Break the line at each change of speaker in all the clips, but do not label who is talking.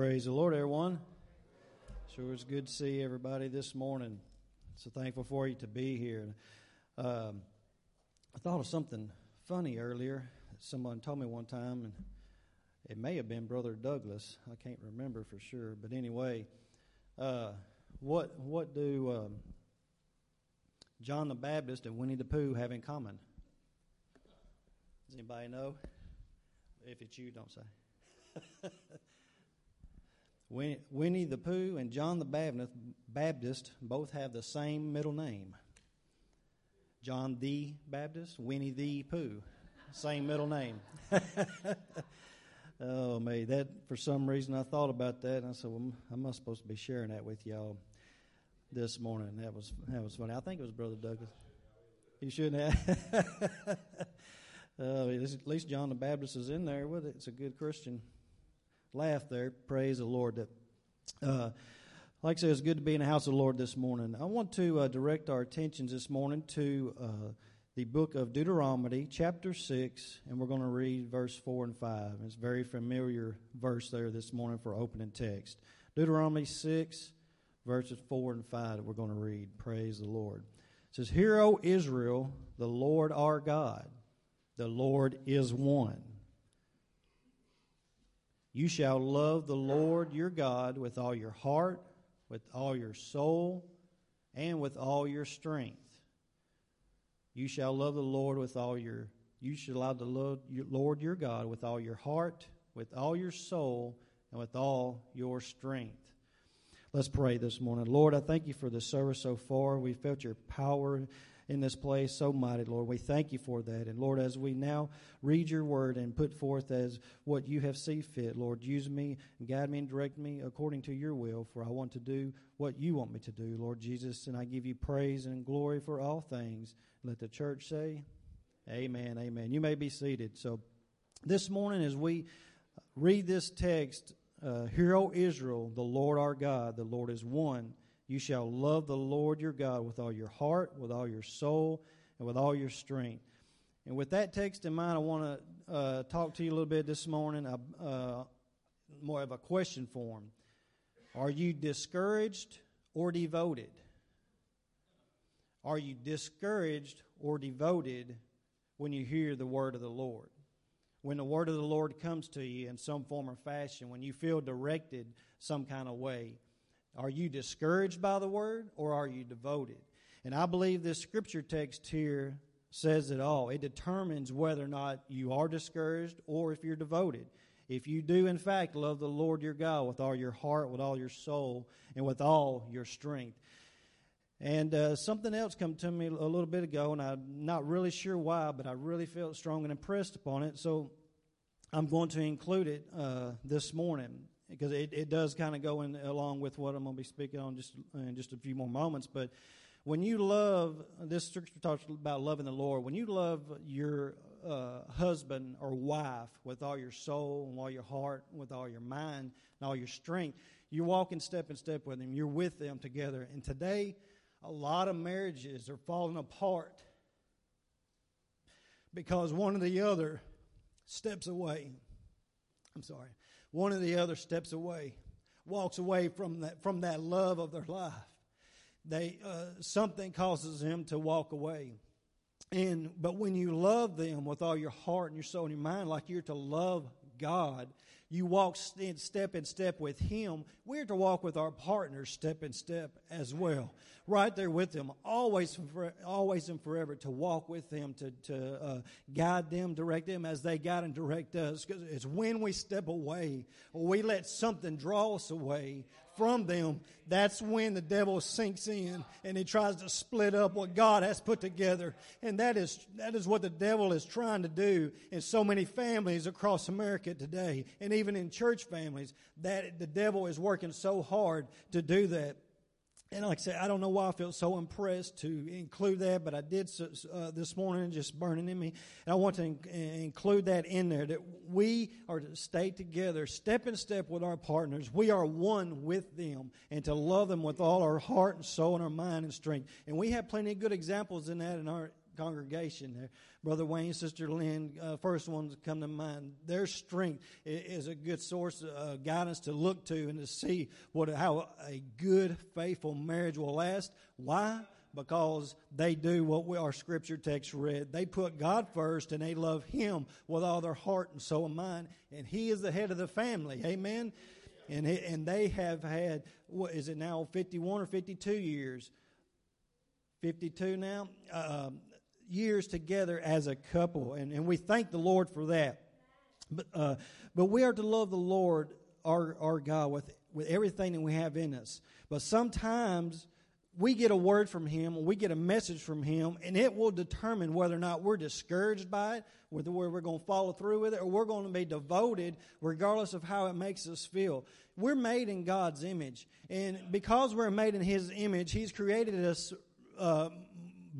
Praise the Lord, everyone. Sure, it's good to see everybody this morning. So thankful for you to be here. Um, I thought of something funny earlier. Someone told me one time, and it may have been Brother Douglas. I can't remember for sure, but anyway, uh, what what do um, John the Baptist and Winnie the Pooh have in common? Does anybody know? If it's you, don't say. Winnie the Pooh and John the Baptist both have the same middle name. John the Baptist, Winnie the Pooh, same middle name. oh, me, that for some reason I thought about that and I said, well, I'm not supposed to be sharing that with y'all this morning. That was that was funny. I think it was Brother Douglas. You shouldn't have. uh, at least John the Baptist is in there with it. It's a good Christian laugh there. Praise the Lord. That, uh, like I said, it's good to be in the house of the Lord this morning. I want to uh, direct our attentions this morning to uh, the book of Deuteronomy, chapter 6, and we're going to read verse 4 and 5. It's a very familiar verse there this morning for opening text. Deuteronomy 6, verses 4 and 5 that we're going to read. Praise the Lord. It says, Hear, O Israel, the Lord our God, the Lord is one. You shall love the Lord your God with all your heart, with all your soul, and with all your strength. You shall love the Lord with all your you shall love the Lord your God with all your heart, with all your soul, and with all your strength. Let's pray this morning. Lord, I thank you for the service so far. We felt your power in this place so mighty, Lord. We thank you for that. And Lord, as we now read your word and put forth as what you have seen fit, Lord, use me and guide me and direct me according to your will, for I want to do what you want me to do, Lord Jesus. And I give you praise and glory for all things. Let the church say, Amen, amen. You may be seated. So this morning, as we read this text, uh, Hear, O Israel, the Lord our God, the Lord is one. You shall love the Lord your God with all your heart, with all your soul, and with all your strength. And with that text in mind, I want to uh, talk to you a little bit this morning, uh, uh, more of a question form. Are you discouraged or devoted? Are you discouraged or devoted when you hear the word of the Lord? When the word of the Lord comes to you in some form or fashion, when you feel directed some kind of way, are you discouraged by the word or are you devoted? And I believe this scripture text here says it all. It determines whether or not you are discouraged or if you're devoted. If you do, in fact, love the Lord your God with all your heart, with all your soul, and with all your strength. And uh, something else come to me a little bit ago, and I'm not really sure why, but I really felt strong and impressed upon it. So I'm going to include it uh, this morning because it, it does kind of go in along with what I'm going to be speaking on just in just a few more moments. But when you love, this scripture talks about loving the Lord. When you love your uh, husband or wife with all your soul and all your heart, with all your mind and all your strength, you're walking step in step with them. You're with them together. And today, a lot of marriages are falling apart because one or the other steps away. I'm sorry one or the other steps away, walks away from that, from that love of their life. They, uh, something causes them to walk away. And, but when you love them with all your heart and your soul and your mind, like you're to love God, you walk in step in step with Him. We're to walk with our partners step in step as well, right there with them, always, always and forever. To walk with them, to to uh, guide them, direct them as they guide and direct us. Because it's when we step away, we let something draw us away from them, that's when the devil sinks in and he tries to split up what God has put together. And that is, that is what the devil is trying to do in so many families across America today, and even in church families, that the devil is working so hard to do that. And like I said, I don't know why I feel so impressed to include that, but I did uh, this morning, just burning in me. And I want to in- include that in there that we are to stay together, step in step with our partners. We are one with them, and to love them with all our heart and soul and our mind and strength. And we have plenty of good examples in that in our congregation there. Brother Wayne, Sister Lynn, uh, first ones come to mind. Their strength is a good source of uh, guidance to look to and to see what how a good, faithful marriage will last. Why? because they do what we, our scripture text read. They put God first and they love Him with all their heart and soul and mind. And He is the head of the family. Amen. And, and they have had, what is it now, 51 or 52 years? 52 now? Uh, years together as a couple. And, and we thank the Lord for that. But, uh, but we are to love the Lord, our, our God, with, with everything that we have in us. But sometimes we get a word from Him, we get a message from Him, and it will determine whether or not we're discouraged by it, whether we're going to follow through with it, or we're going to be devoted regardless of how it makes us feel. We're made in God's image. And because we're made in His image, He's created us. Uh,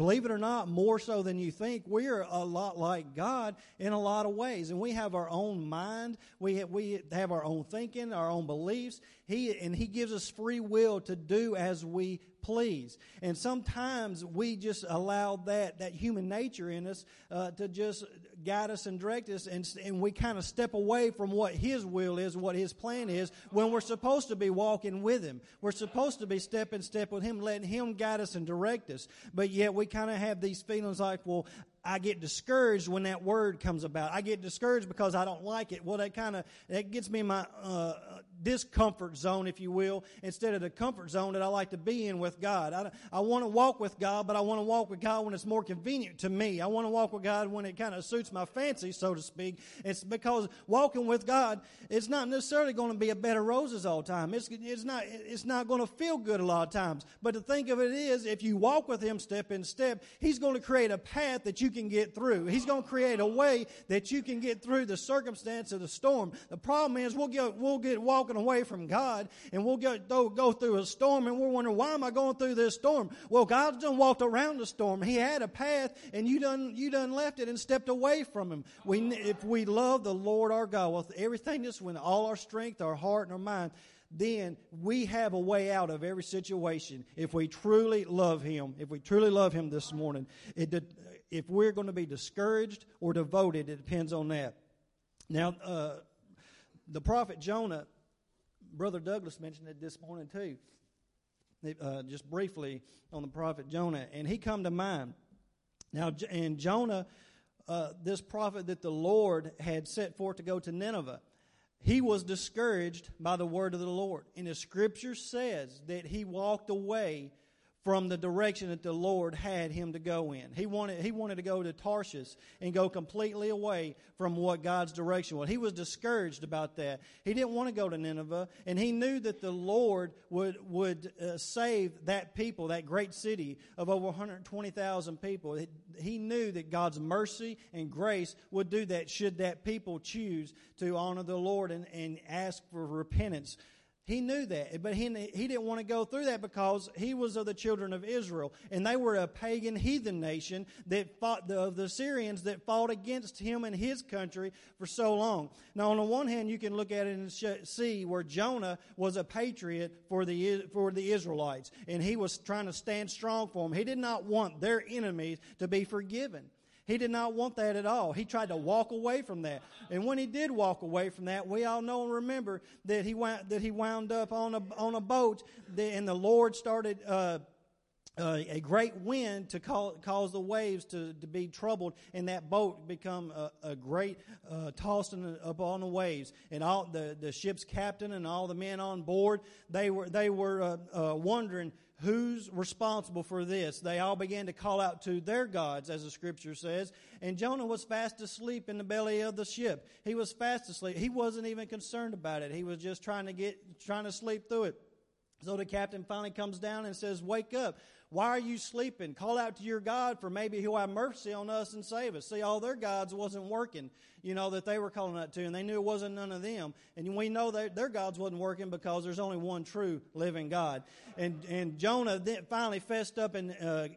believe it or not, more so than you think, we are a lot like God in a lot of ways. And we have our own mind. We have, we have our own thinking, our own beliefs. He, and He gives us free will to do as we please. And sometimes we just allow that, that human nature in us uh, to just guide us and direct us, and, and we kind of step away from what His will is, what His plan is, when we're supposed to be walking with Him. We're supposed to be step in step with Him, letting Him guide us and direct us. But yet we kind of have these feelings like, well, I get discouraged when that word comes about. I get discouraged because I don't like it. Well, that kind of that gets me in my uh, discomfort zone, if you will, instead of the comfort zone that I like to be in with God. I, I want to walk with God, but I want to walk with God when it's more convenient to me. I want to walk with God when it kind of suits my fancy, so to speak. It's because walking with God, it's not necessarily going to be a bed of roses all the time. It's, it's not, it's not going to feel good a lot of times. But the thing of it is, if you walk with Him step in step, He's going to create a path that you can get through. He's going to create a way that you can get through the circumstance of the storm. The problem is we'll get, we'll get walking walking away from God and we'll go, go through a storm and we're wondering, why am I going through this storm? Well, God's done walked around the storm. He had a path and you done, you done left it and stepped away from Him. We, if we love the Lord our God with everything just with all our strength, our heart, and our mind, then we have a way out of every situation if we truly love Him. If we truly love Him this morning, it, if we're going to be discouraged or devoted, it depends on that. Now, uh, the prophet Jonah Brother Douglas mentioned it this morning too, uh, just briefly on the prophet Jonah, and he come to mind. Now, and Jonah, uh, this prophet that the Lord had set forth to go to Nineveh, he was discouraged by the word of the Lord. And the scripture says that he walked away from the direction that the Lord had him to go in. He wanted, he wanted to go to Tarshish and go completely away from what God's direction was. He was discouraged about that. He didn't want to go to Nineveh, and he knew that the Lord would, would uh, save that people, that great city of over 120,000 people. He knew that God's mercy and grace would do that should that people choose to honor the Lord and, and ask for repentance he knew that, but he, he didn't want to go through that because he was of the children of Israel, and they were a pagan heathen nation that fought the, of the Syrians that fought against him and his country for so long. Now, on the one hand, you can look at it and see where Jonah was a patriot for the for the Israelites, and he was trying to stand strong for them. He did not want their enemies to be forgiven. He did not want that at all. He tried to walk away from that. And when he did walk away from that, we all know and remember that he wound, that he wound up on a, on a boat and the Lord started, uh, uh, a great wind to call, cause the waves to, to be troubled and that boat become a, a great uh, tossing up on the waves and all the, the ship's captain and all the men on board they were they were uh, uh wondering Who's responsible for this? They all began to call out to their gods, as the scripture says. And Jonah was fast asleep in the belly of the ship. He was fast asleep. He wasn't even concerned about it. He was just trying to get, trying to sleep through it. So the captain finally comes down and says, Wake up. Why are you sleeping? Call out to your God for maybe he'll have mercy on us and save us. See, all their gods wasn't working, you know, that they were calling out to, and they knew it wasn't none of them. And we know that their gods wasn't working because there's only one true living God. And, and Jonah then finally fessed up and, uh,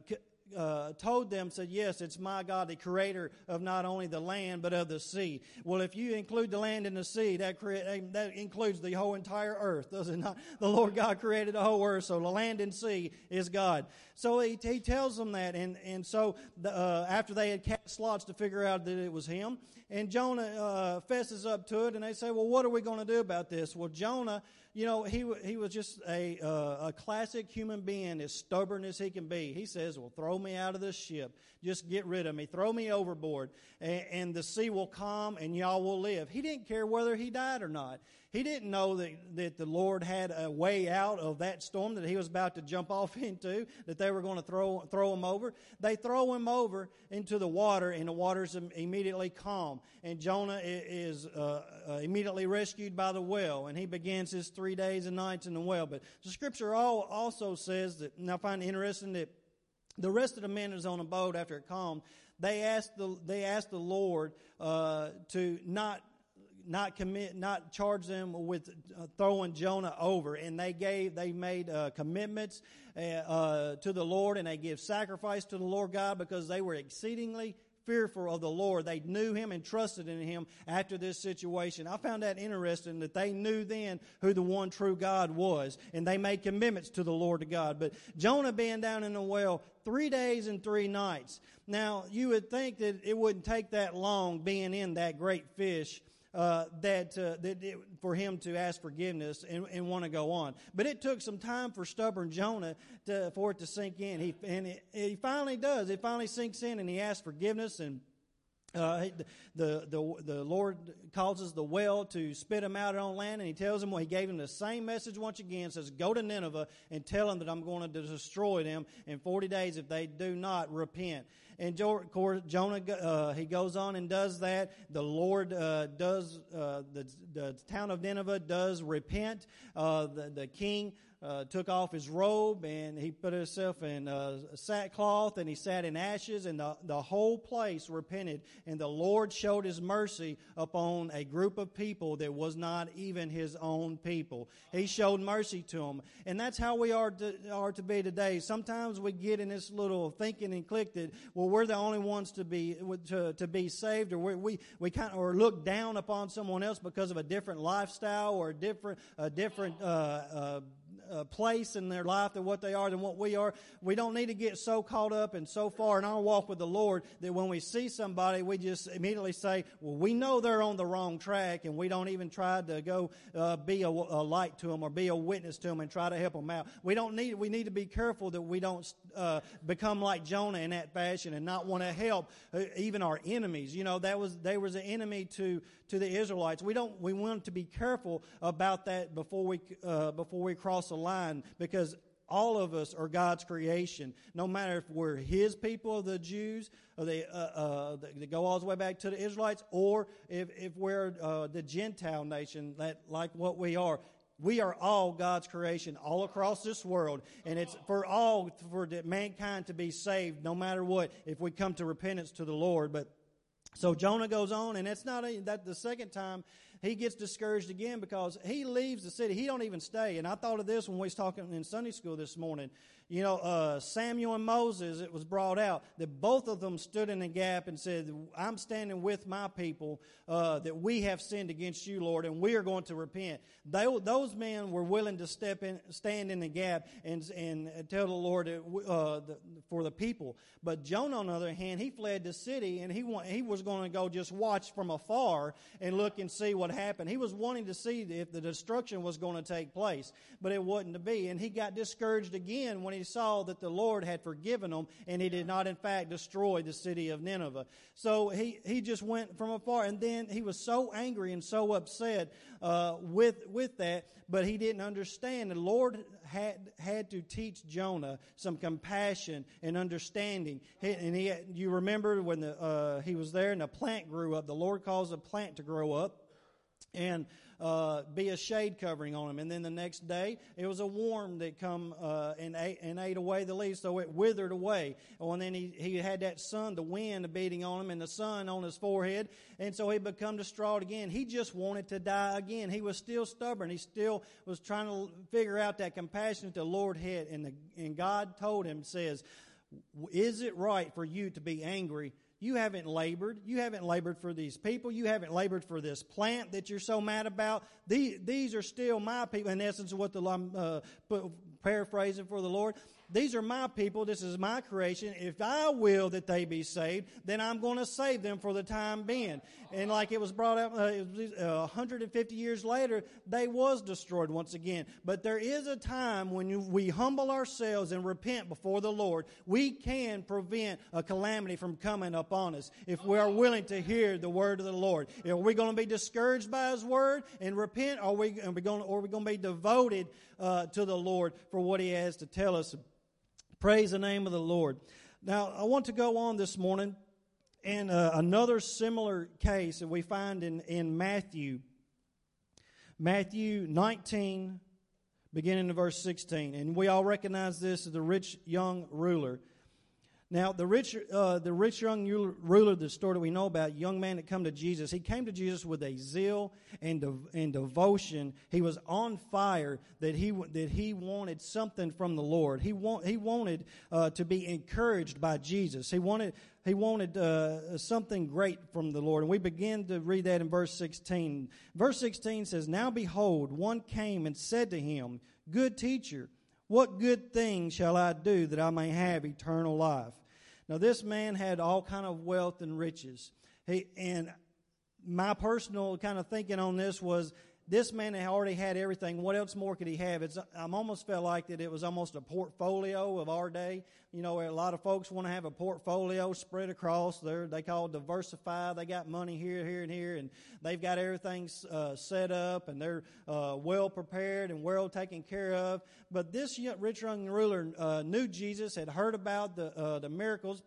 uh, told them, said, Yes, it's my God, the creator of not only the land, but of the sea. Well, if you include the land and the sea, that, create, that includes the whole entire earth, does it not? The Lord God created the whole earth, so the land and sea is God. So he, he tells them that, and, and so the, uh, after they had cast lots to figure out that it was him, and Jonah uh, fesses up to it, and they say, Well, what are we going to do about this? Well, Jonah you know, he, he was just a, uh, a classic human being, as stubborn as he can be. He says, Well, throw me out of this ship. Just get rid of me. Throw me overboard, and, and the sea will calm, and y'all will live. He didn't care whether he died or not. He didn't know that, that the Lord had a way out of that storm that he was about to jump off into, that they were going to throw, throw him over. They throw him over into the water, and the water's immediately calm. And Jonah is uh, uh, immediately rescued by the whale, and he begins his three days and nights in the whale. But the scripture also says that, and I find it interesting that the rest of the men is on the boat after it calmed. They asked the, they asked the Lord uh, to not not commit, not charge them with uh, throwing Jonah over. And they gave, they made uh, commitments uh, uh, to the Lord and they give sacrifice to the Lord God because they were exceedingly fearful of the Lord. They knew Him and trusted in Him after this situation. I found that interesting that they knew then who the one true God was, and they made commitments to the Lord to God. But Jonah being down in the whale three days and three nights. Now, you would think that it wouldn't take that long being in that great fish uh, that, uh, that it, for him to ask forgiveness and, and want to go on. But it took some time for stubborn Jonah to, for it to sink in. He, and it, he finally does. It finally sinks in and he asks forgiveness and uh, the, the, the Lord causes the whale to spit him out on land, and he tells him, well, he gave him the same message once again, says, go to Nineveh and tell them that I'm going to destroy them in 40 days if they do not repent. And Jonah, uh, he goes on and does that. The Lord uh, does, uh, the, the town of Nineveh does repent. Uh, the, the king uh, took off his robe and he put himself in uh, sackcloth and he sat in ashes and the, the whole place repented and the Lord showed his mercy upon a group of people that was not even his own people. He showed mercy to them. And that's how we are to, are to be today. Sometimes we get in this little thinking and clique that, well, we're the only ones to be, to, to be saved or we, we, we kind of, or look down upon someone else because of a different lifestyle or a different, a different, uh, uh place in their life than what they are than what we are. We don't need to get so caught up and so far in our walk with the Lord that when we see somebody, we just immediately say, well, we know they're on the wrong track and we don't even try to go uh, be a, a, light to them or be a witness to them and try to help them out. We don't need, we need to be careful that we don't uh, become like Jonah in that fashion and not want to help uh, even our enemies. You know, that was, they was an enemy to, to the Israelites. We don't, we want to be careful about that before we, uh, before we cross the line because all of us are God's creation. No matter if we're His people, the Jews, or they, uh, uh, go all the way back to the Israelites, or if, if we're uh, the Gentile nation, that like what we are. We are all God's creation all across this world, and it's for all for mankind to be saved, no matter what. If we come to repentance to the Lord, but so Jonah goes on, and it's not a, that the second time he gets discouraged again because he leaves the city. He don't even stay. And I thought of this when we was talking in Sunday school this morning. You know, uh, Samuel and Moses, it was brought out that both of them stood in the gap and said, I'm standing with my people, uh, that we have sinned against you, Lord, and we are going to repent. They, those men were willing to step in, stand in the gap and, and tell the Lord uh, the, for the people. But Jonah, on the other hand, he fled the city and he, he was going to go just watch from afar and look and see what happened. He was wanting to see if the destruction was going to take place, but it wasn't to be. And he got discouraged again when he saw that the Lord had forgiven him and he did not, in fact, destroy the city of Nineveh. So he, he just went from afar. And then he was so angry and so upset uh, with, with that, but he didn't understand. The Lord had, had to teach Jonah some compassion and understanding. He, and he, you remember when the, uh, he was there and a plant grew up. The Lord caused a plant to grow up. And uh, be a shade covering on them. And then the next day, it was a worm that come uh, and, ate, and ate away the leaves, so it withered away. Oh, and then he, he had that sun, the wind beating on him, and the sun on his forehead, and so he become distraught again. He just wanted to die again. He was still stubborn. He still was trying to figure out that compassion that the Lord had, and, the, and God told him, says, Is it right for you to be angry? You haven't labored. You haven't labored for these people. You haven't labored for this plant that you're so mad about. These, these are still my people. In essence, what the uh, paraphrasing for the Lord. These are my people. This is my creation. If I will that they be saved, then I'm going to save them for the time being. And like it was brought up uh, uh, 150 years later, they was destroyed once again. But there is a time when we humble ourselves and repent before the Lord, we can prevent a calamity from coming upon us if we are willing to hear the word of the Lord. Are we going to be discouraged by His word and repent? Or are we, are we going, or are we going to be devoted uh, to the Lord for what He has to tell us? Praise the name of the Lord. Now, I want to go on this morning in uh, another similar case that we find in, in Matthew. Matthew 19, beginning in verse 16. And we all recognize this as the rich young ruler. Now, the rich, uh, the rich young ruler, the story that we know about, young man that come to Jesus, he came to Jesus with a zeal and, de- and devotion. He was on fire that he, that he wanted something from the Lord. He, want, he wanted uh, to be encouraged by Jesus. He wanted, he wanted uh, something great from the Lord. And we begin to read that in verse 16. Verse 16 says, Now behold, one came and said to him, Good teacher, what good thing shall I do that I may have eternal life? Now, this man had all kind of wealth and riches. He, and my personal kind of thinking on this was this man had already had everything. What else more could he have? It's, I'm almost felt like that it was almost a portfolio of our day. You know, a lot of folks want to have a portfolio spread across. They're, they call it diversify. They got money here, here, and here, and they've got everything uh, set up, and they're uh, well prepared and well taken care of. But this rich young ruler uh, knew Jesus, had heard about the uh, the miracles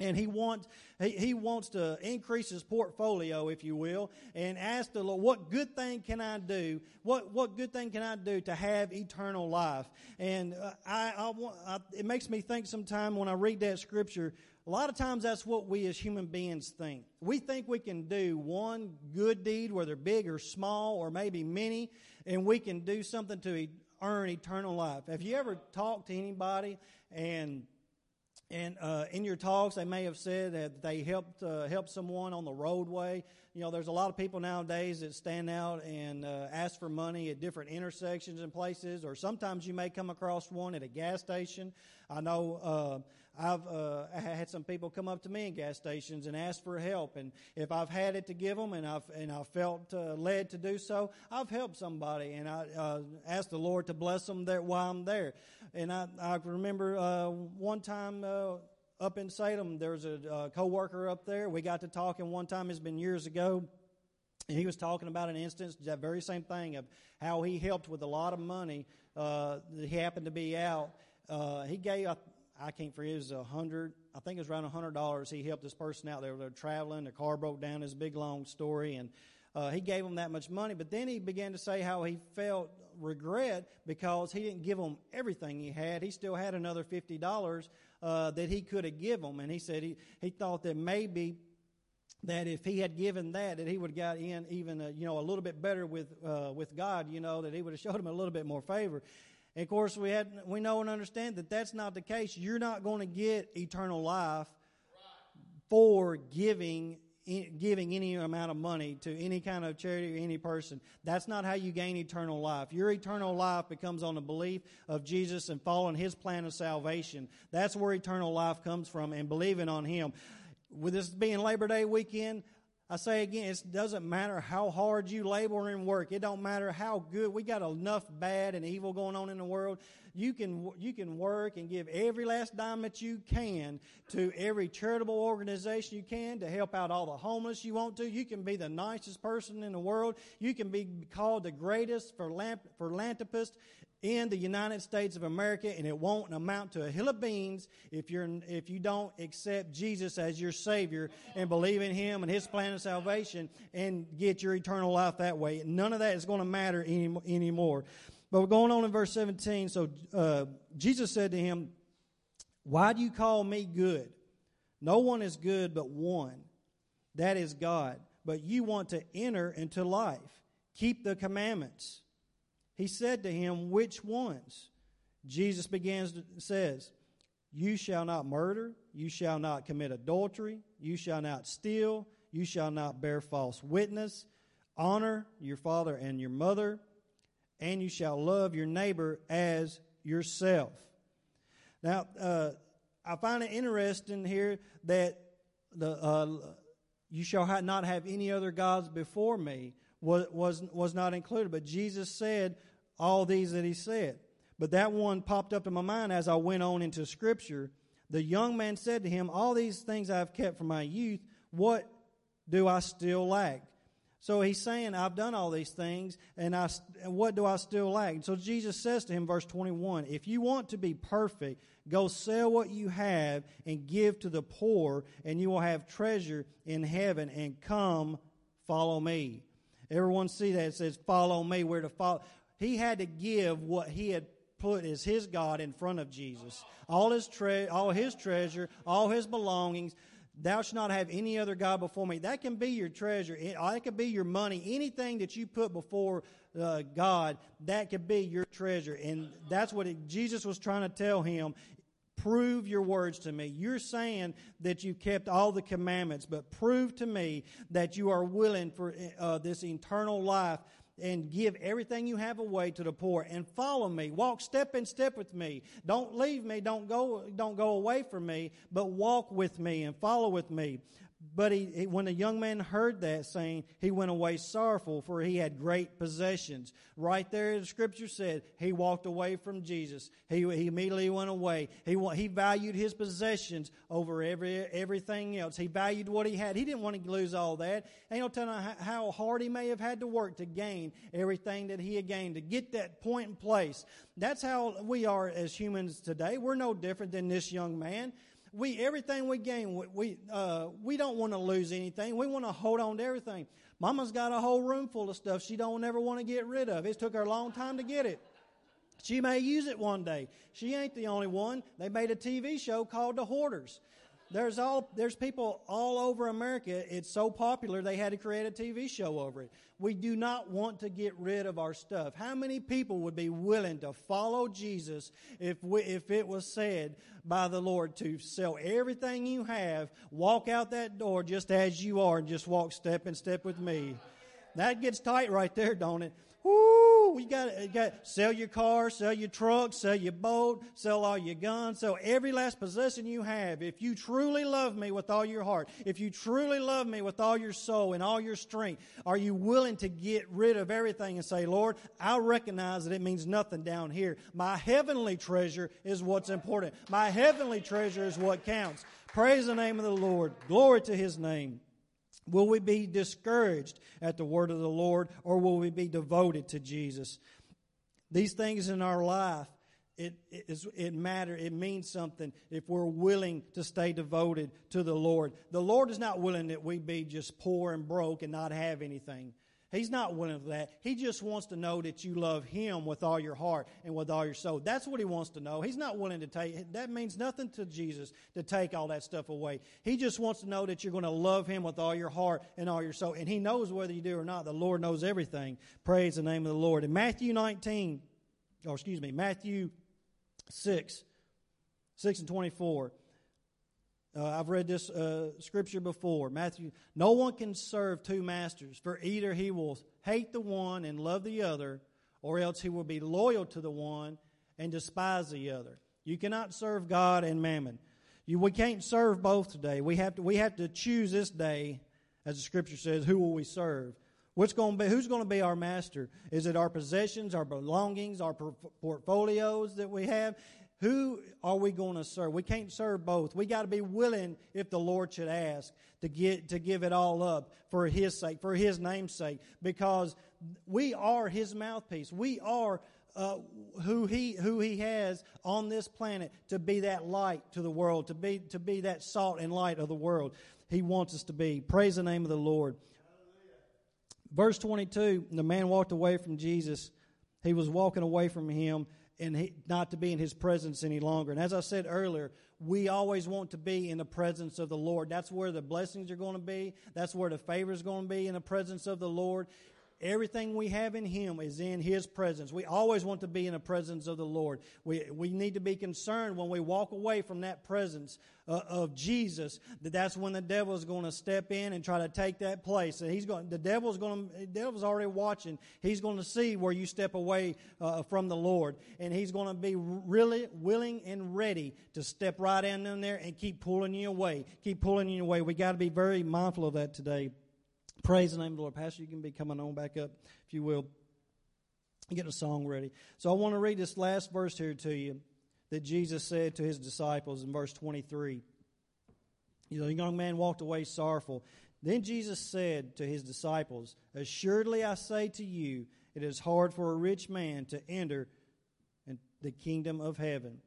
and he wants he, he wants to increase his portfolio if you will and ask the lord what good thing can i do? What what good thing can i do to have eternal life? And uh, I, I, I it makes me think sometime when i read that scripture a lot of times that's what we as human beings think. We think we can do one good deed whether big or small or maybe many and we can do something to earn eternal life. Have you ever talked to anybody and and uh, in your talks, they may have said that they helped uh, help someone on the roadway. You know, there's a lot of people nowadays that stand out and uh, ask for money at different intersections and places, or sometimes you may come across one at a gas station. I know uh, I've uh, had some people come up to me in gas stations and ask for help, and if I've had it to give them and I've and I felt uh, led to do so, I've helped somebody and I uh, asked the Lord to bless them there while I'm there. And I I remember uh, one time uh, up in Salem, there was a uh, coworker up there. We got to talking one time. It's been years ago. And he was talking about an instance, that very same thing, of how he helped with a lot of money. Uh, he happened to be out. Uh, he gave, I can't forget, it was a hundred, I think it was around a hundred dollars. He helped this person out. They were traveling, their car broke down, this big long story, and uh, he gave them that much money. But then he began to say how he felt regret because he didn't give them everything he had. He still had another fifty dollars uh, that he could have given them, and he said he he thought that maybe that if he had given that, that he would have got in even a, you know a little bit better with uh, with God. You know that he would have showed him a little bit more favor. And of course, we had we know and understand that that's not the case. You're not going to get eternal life for giving giving any amount of money to any kind of charity or any person. That's not how you gain eternal life. Your eternal life becomes on the belief of Jesus and following His plan of salvation. That's where eternal life comes from and believing on Him. With this being Labor Day weekend, I say again, it doesn't matter how hard you labor and work. It don't matter how good. We got enough bad and evil going on in the world. You can, you can work and give every last dime that you can to every charitable organization you can to help out all the homeless you want to. You can be the nicest person in the world. You can be called the greatest philanthropist in the United States of America, and it won't amount to a hill of beans if you're if you don't accept Jesus as your Savior and believe in Him and His plan of salvation and get your eternal life that way. None of that is going to matter any, anymore. But we're going on in verse 17. So uh, Jesus said to him, "Why do you call me good? No one is good but one, that is God. But you want to enter into life. Keep the commandments." He said to him, Which ones? Jesus begins to, says, You shall not murder, you shall not commit adultery, you shall not steal, you shall not bear false witness. Honor your father and your mother, and you shall love your neighbor as yourself. Now, uh, I find it interesting here that the uh, you shall not have any other gods before me was, was, was not included. But Jesus said all these that he said. But that one popped up in my mind as I went on into Scripture. The young man said to him, All these things I have kept from my youth, what do I still lack? So he's saying, I've done all these things, and I, what do I still lack? So Jesus says to him, verse 21, If you want to be perfect, go sell what you have and give to the poor, and you will have treasure in heaven, and come follow me. Everyone see that? It says, Follow me, where to follow. He had to give what he had put as his God in front of Jesus. All his, tre- all his treasure, all his belongings. Thou shalt not have any other God before me. That can be your treasure. It, could be your money. Anything that you put before uh, God, that could be your treasure. And that's what it, Jesus was trying to tell him. Prove your words to me. You're saying that you kept all the commandments, but prove to me that you are willing for uh, this eternal life and give everything you have away to the poor and follow me. Walk step in step with me. Don't leave me. Don't go don't go away from me but walk with me and follow with me but he, when the young man heard that saying, he went away sorrowful, for he had great possessions. Right there, the scripture said he walked away from Jesus. He, he immediately went away. He, he valued his possessions over every, everything else. He valued what he had. He didn't want to lose all that. Ain't no telling how hard he may have had to work to gain everything that he had gained, to get that point in place. That's how we are as humans today. We're no different than this young man we everything we gain, we we, uh, we don't want to lose anything. We want to hold on to everything. Mama's got a whole room full of stuff she don't ever want to get rid of. It took her a long time to get it. She may use it one day. She ain't the only one. They made a TV show called The Hoarders. There's all there's people all over America. It's so popular they had to create a TV show over it. We do not want to get rid of our stuff. How many people would be willing to follow Jesus if we, if it was said by the Lord to sell everything you have, walk out that door just as you are, and just walk step and step with me? That gets tight right there, don't it? Woo! You got you uh, got sell your car, sell your truck, sell your boat, sell all your guns, sell every last possession you have. If you truly love me with all your heart, if you truly love me with all your soul and all your strength, are you willing to get rid of everything and say, Lord, I recognize that it means nothing down here. My heavenly treasure is what's important. My heavenly treasure is what counts. Praise the name of the Lord. Glory to his name. Will we be discouraged at the word of the Lord or will we be devoted to Jesus? These things in our life, it, it, it matter. It means something if we're willing to stay devoted to the Lord. The Lord is not willing that we be just poor and broke and not have anything. He's not willing for that. He just wants to know that you love Him with all your heart and with all your soul. That's what He wants to know. He's not willing to take, that means nothing to Jesus to take all that stuff away. He just wants to know that you're going to love Him with all your heart and all your soul. And He knows whether you do or not. The Lord knows everything. Praise the name of the Lord. In Matthew 19, or excuse me, Matthew 6, 6 and 24. Uh, I've read this uh, scripture before. Matthew, no one can serve two masters, for either he will hate the one and love the other, or else he will be loyal to the one and despise the other. You cannot serve God and mammon. You, we can't serve both today. We have to, we have to choose this day, as the scripture says, who will we serve? What's going to be, who's going to be our master? Is it our possessions, our belongings, our portfolios that we have? Who are we going to serve? We can't serve both. We got to be willing, if the Lord should ask, to get to give it all up for His sake, for His name's sake, because we are His mouthpiece. We are uh, who He who He has on this planet to be that light to the world, to be to be that salt and light of the world. He wants us to be. Praise the name of the Lord. Verse twenty-two: The man walked away from Jesus. He was walking away from Him and he, not to be in his presence any longer. And as I said earlier, we always want to be in the presence of the Lord. That's where the blessings are going to be. That's where the favor is going to be in the presence of the Lord. Everything we have in Him is in His presence. We always want to be in the presence of the Lord. We, we need to be concerned when we walk away from that presence uh, of Jesus that that's when the devil is going to step in and try to take that place. And he's going, the devil's going to, the devil's already watching. He's going to see where you step away uh, from the Lord, and he's going to be really willing and ready to step right in there and keep pulling you away, keep pulling you away. We got to be very mindful of that today. Praise the name of the Lord. Pastor, you can be coming on back up, if you will. Get a song ready. So I want to read this last verse here to you that Jesus said to his disciples in verse 23. You know, the young man walked away sorrowful. Then Jesus said to his disciples, Assuredly I say to you, it is hard for a rich man to enter the kingdom of heaven.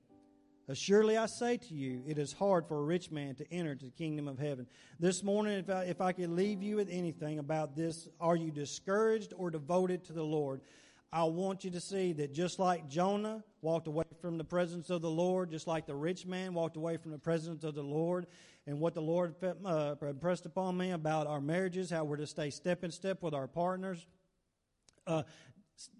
Assuredly, I say to you, it is hard for a rich man to enter the kingdom of heaven. This morning, if I, if I could leave you with anything about this, are you discouraged or devoted to the Lord? I want you to see that just like Jonah walked away from the presence of the Lord, just like the rich man walked away from the presence of the Lord, and what the Lord uh, impressed upon me about our marriages, how we're to stay step in step with our partners. Uh,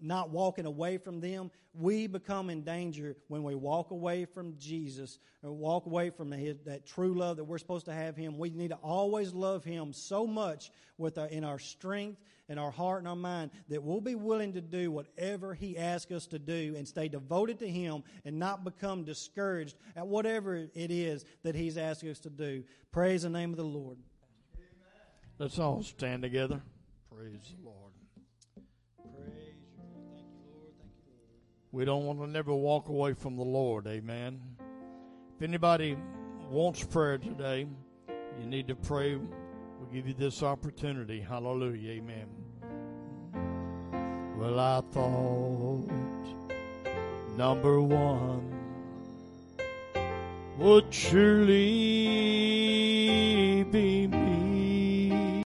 not walking away from them, we become in danger when we walk away from Jesus or walk away from his, that true love that we're supposed to have Him. We need to always love Him so much with our, in our strength and our heart and our mind that we'll be willing to do whatever He asks us to do and stay devoted to Him and not become discouraged at whatever it is that He's asking us to do. Praise the name of the Lord.
Let's all stand together. Praise the Lord. We don't want to never walk away from the Lord. Amen. If anybody wants prayer today, you need to pray. We'll give you this opportunity. Hallelujah. Amen. Well, I thought number one would surely be